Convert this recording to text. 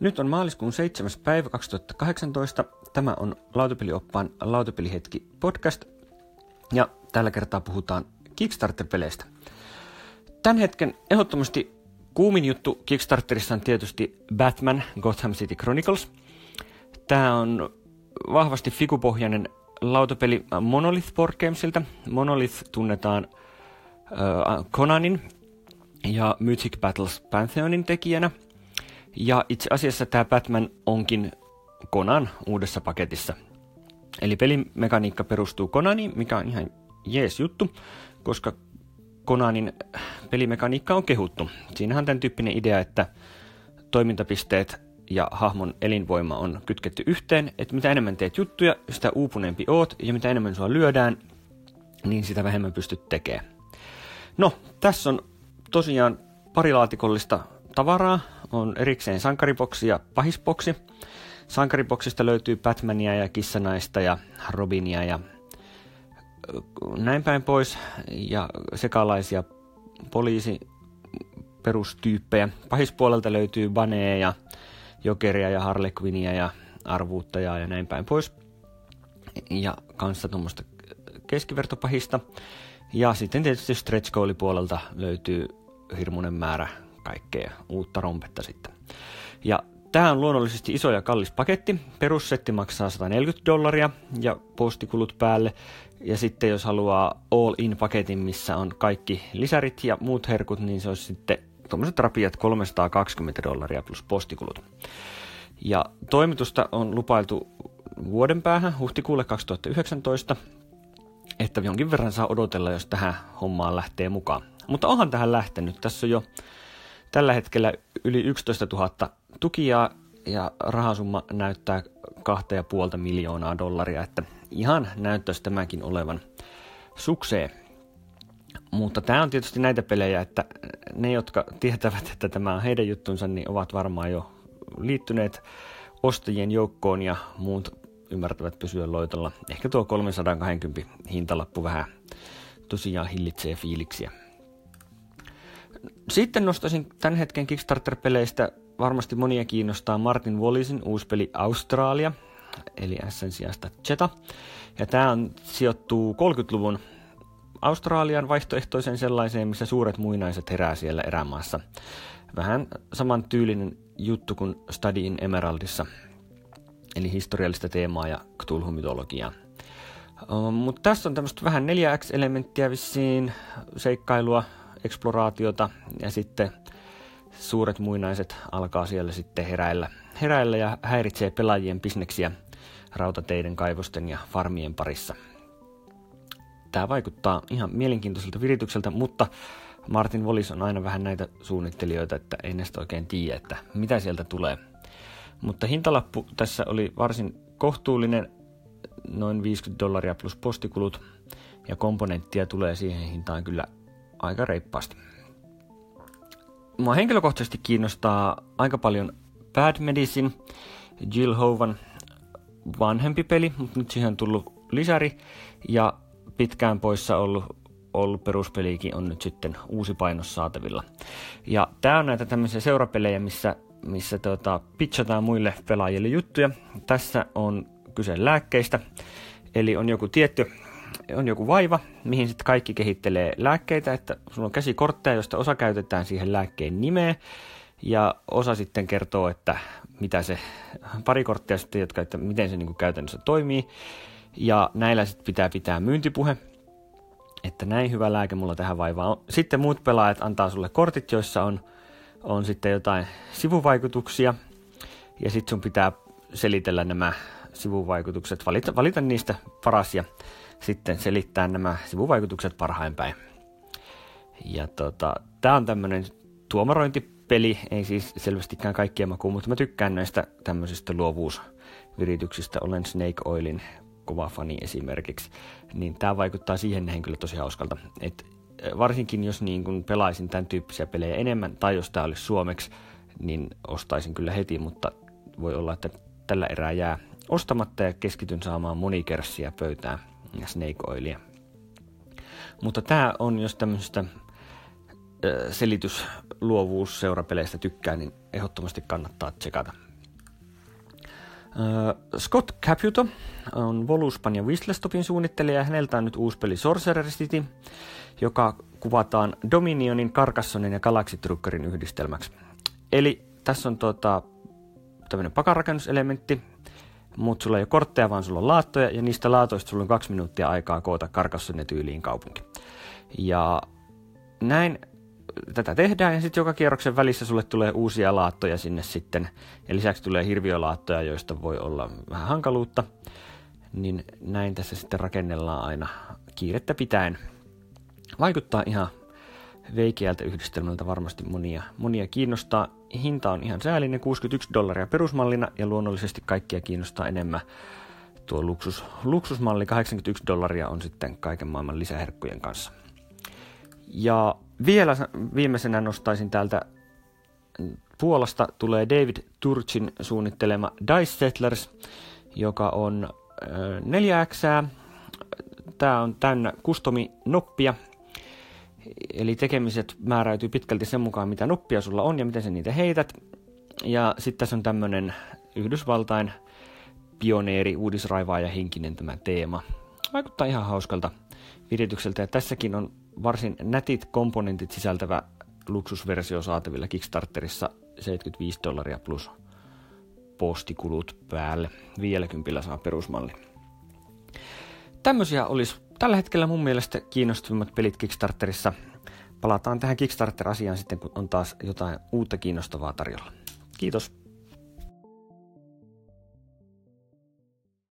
Nyt on maaliskuun 7. päivä 2018. Tämä on Lautapelioppaan Lautapelihetki podcast. Ja tällä kertaa puhutaan Kickstarter-peleistä. Tämän hetken ehdottomasti kuumin juttu Kickstarterissa on tietysti Batman Gotham City Chronicles. Tämä on vahvasti figupohjainen lautapeli Monolith Board Gamesilta. Monolith tunnetaan äh, Conanin ja Mythic Battles Pantheonin tekijänä – ja itse asiassa tämä Batman onkin Konan uudessa paketissa. Eli pelimekaniikka perustuu Konaniin, mikä on ihan jees juttu, koska Konanin pelimekaniikka on kehuttu. Siinähän on tämän tyyppinen idea, että toimintapisteet ja hahmon elinvoima on kytketty yhteen, että mitä enemmän teet juttuja, sitä uupuneempi oot, ja mitä enemmän sua lyödään, niin sitä vähemmän pystyt tekemään. No, tässä on tosiaan parilaatikollista tavaraa, on erikseen sankariboksi ja pahisboksi. Sankariboksista löytyy Batmania ja Kissanaista ja Robinia ja näin päin pois. Ja sekalaisia poliisi perustyyppejä. Pahispuolelta löytyy Banea ja Jokeria ja Harlequinia ja Arvuuttajaa ja näin päin pois. Ja kanssa tuommoista keskivertopahista. Ja sitten tietysti Stretch puolelta löytyy hirmuinen määrä kaikkea uutta rompetta sitten. Ja Tämä on luonnollisesti iso ja kallis paketti. Perussetti maksaa 140 dollaria ja postikulut päälle. Ja sitten jos haluaa all-in paketin, missä on kaikki lisärit ja muut herkut, niin se olisi sitten tuommoiset rapiat 320 dollaria plus postikulut. Ja toimitusta on lupailtu vuoden päähän, huhtikuulle 2019, että jonkin verran saa odotella, jos tähän hommaan lähtee mukaan. Mutta onhan tähän lähtenyt. Tässä on jo tällä hetkellä yli 11 000 tukijaa ja rahasumma näyttää 2,5 miljoonaa dollaria, että ihan näyttäisi tämäkin olevan sukseen. Mutta tämä on tietysti näitä pelejä, että ne, jotka tietävät, että tämä on heidän juttunsa, niin ovat varmaan jo liittyneet ostajien joukkoon ja muut ymmärtävät pysyä loitolla. Ehkä tuo 320 hintalappu vähän tosiaan hillitsee fiiliksiä. Sitten nostaisin tämän hetken Kickstarter-peleistä varmasti monia kiinnostaa Martin Wallisin uusi peli Australia, eli Sn sijasta Cheta. Ja tämä on, sijoittuu 30-luvun Australian vaihtoehtoisen sellaiseen, missä suuret muinaiset herää siellä erämaassa. Vähän saman tyylinen juttu kuin Study in Emeraldissa, eli historiallista teemaa ja Cthulhu-mytologiaa. Mutta tässä on tämmöistä vähän 4X-elementtiä vissiin, seikkailua, eksploraatiota ja sitten suuret muinaiset alkaa siellä sitten heräillä, heräillä ja häiritsee pelaajien bisneksiä rautateiden, kaivosten ja farmien parissa. Tämä vaikuttaa ihan mielenkiintoiselta viritykseltä, mutta Martin Wallis on aina vähän näitä suunnittelijoita, että ei näistä oikein tiedä, että mitä sieltä tulee. Mutta hintalappu tässä oli varsin kohtuullinen, noin 50 dollaria plus postikulut, ja komponenttia tulee siihen hintaan kyllä aika reippaasti. Mua henkilökohtaisesti kiinnostaa aika paljon Bad Medicine, Jill Hovan vanhempi peli, mutta nyt siihen on tullut lisäri ja pitkään poissa ollut, ollut peruspeliikin on nyt sitten uusi painos saatavilla. Ja tää on näitä tämmöisiä seurapelejä, missä, missä tota, pitchataan muille pelaajille juttuja. Tässä on kyse lääkkeistä, eli on joku tietty on joku vaiva, mihin sitten kaikki kehittelee lääkkeitä, että sulla on käsikortteja, joista osa käytetään siihen lääkkeen nimeen, ja osa sitten kertoo, että mitä se, pari korttia sitten, jotka, että miten se niin kuin käytännössä toimii, ja näillä sitten pitää pitää myyntipuhe, että näin hyvä lääke mulla tähän vaivaan on. Sitten muut pelaajat antaa sulle kortit, joissa on, on sitten jotain sivuvaikutuksia, ja sitten sun pitää selitellä nämä sivuvaikutukset, valita, valita niistä paras ja sitten selittää nämä sivuvaikutukset parhain päin. Ja tota, tää on tämmönen tuomarointipeli, ei siis selvästikään kaikkia makuun, mutta mä tykkään näistä tämmöisistä luovuusvirityksistä. Olen Snake Oilin kova fani esimerkiksi, niin tämä vaikuttaa siihen näin kyllä tosi hauskalta. Et varsinkin jos niin kun pelaisin tämän tyyppisiä pelejä enemmän, tai jos tämä olisi suomeksi, niin ostaisin kyllä heti, mutta voi olla, että tällä erää jää ostamatta ja keskityn saamaan monikerssiä pöytään ja snake oilia. Mutta tämä on jos tämmöistä selitys, luovuus seurapeleistä tykkää, niin ehdottomasti kannattaa tsekata. Scott Caputo on Voluspan ja Whistlestopin suunnittelija ja häneltä on nyt uusi peli Sorcerer City, joka kuvataan Dominionin, Carcassonin ja Galaxy Truckerin yhdistelmäksi. Eli tässä on tota, tämmöinen pakarakennuselementti, mutta sulla ei ole kortteja, vaan sulla on laattoja, ja niistä laatoista sulla on kaksi minuuttia aikaa koota Carcassonin tyyliin kaupunki. Ja näin tätä tehdään ja sitten joka kierroksen välissä sulle tulee uusia laattoja sinne sitten. Ja lisäksi tulee hirviölaattoja, joista voi olla vähän hankaluutta. Niin näin tässä sitten rakennellaan aina kiirettä pitäen. Vaikuttaa ihan veikeältä yhdistelmältä varmasti monia, monia kiinnostaa. Hinta on ihan säällinen, 61 dollaria perusmallina ja luonnollisesti kaikkia kiinnostaa enemmän tuo luksus, luksusmalli, 81 dollaria on sitten kaiken maailman lisäherkkujen kanssa. Ja vielä viimeisenä nostaisin täältä Puolasta tulee David Turchin suunnittelema Dice Settlers, joka on 4 x Tämä on täynnä kustomi-noppia, eli tekemiset määräytyy pitkälti sen mukaan, mitä noppia sulla on ja miten sä niitä heität. Ja sitten tässä on tämmöinen Yhdysvaltain pioneeri, uudisraivaaja henkinen tämä teema. Vaikuttaa ihan hauskalta viritykseltä ja tässäkin on varsin nätit komponentit sisältävä luksusversio saatavilla Kickstarterissa 75 dollaria plus postikulut päälle. 50 saa perusmalli. Tämmöisiä olisi tällä hetkellä mun mielestä kiinnostavimmat pelit Kickstarterissa. Palataan tähän Kickstarter-asiaan sitten, kun on taas jotain uutta kiinnostavaa tarjolla. Kiitos.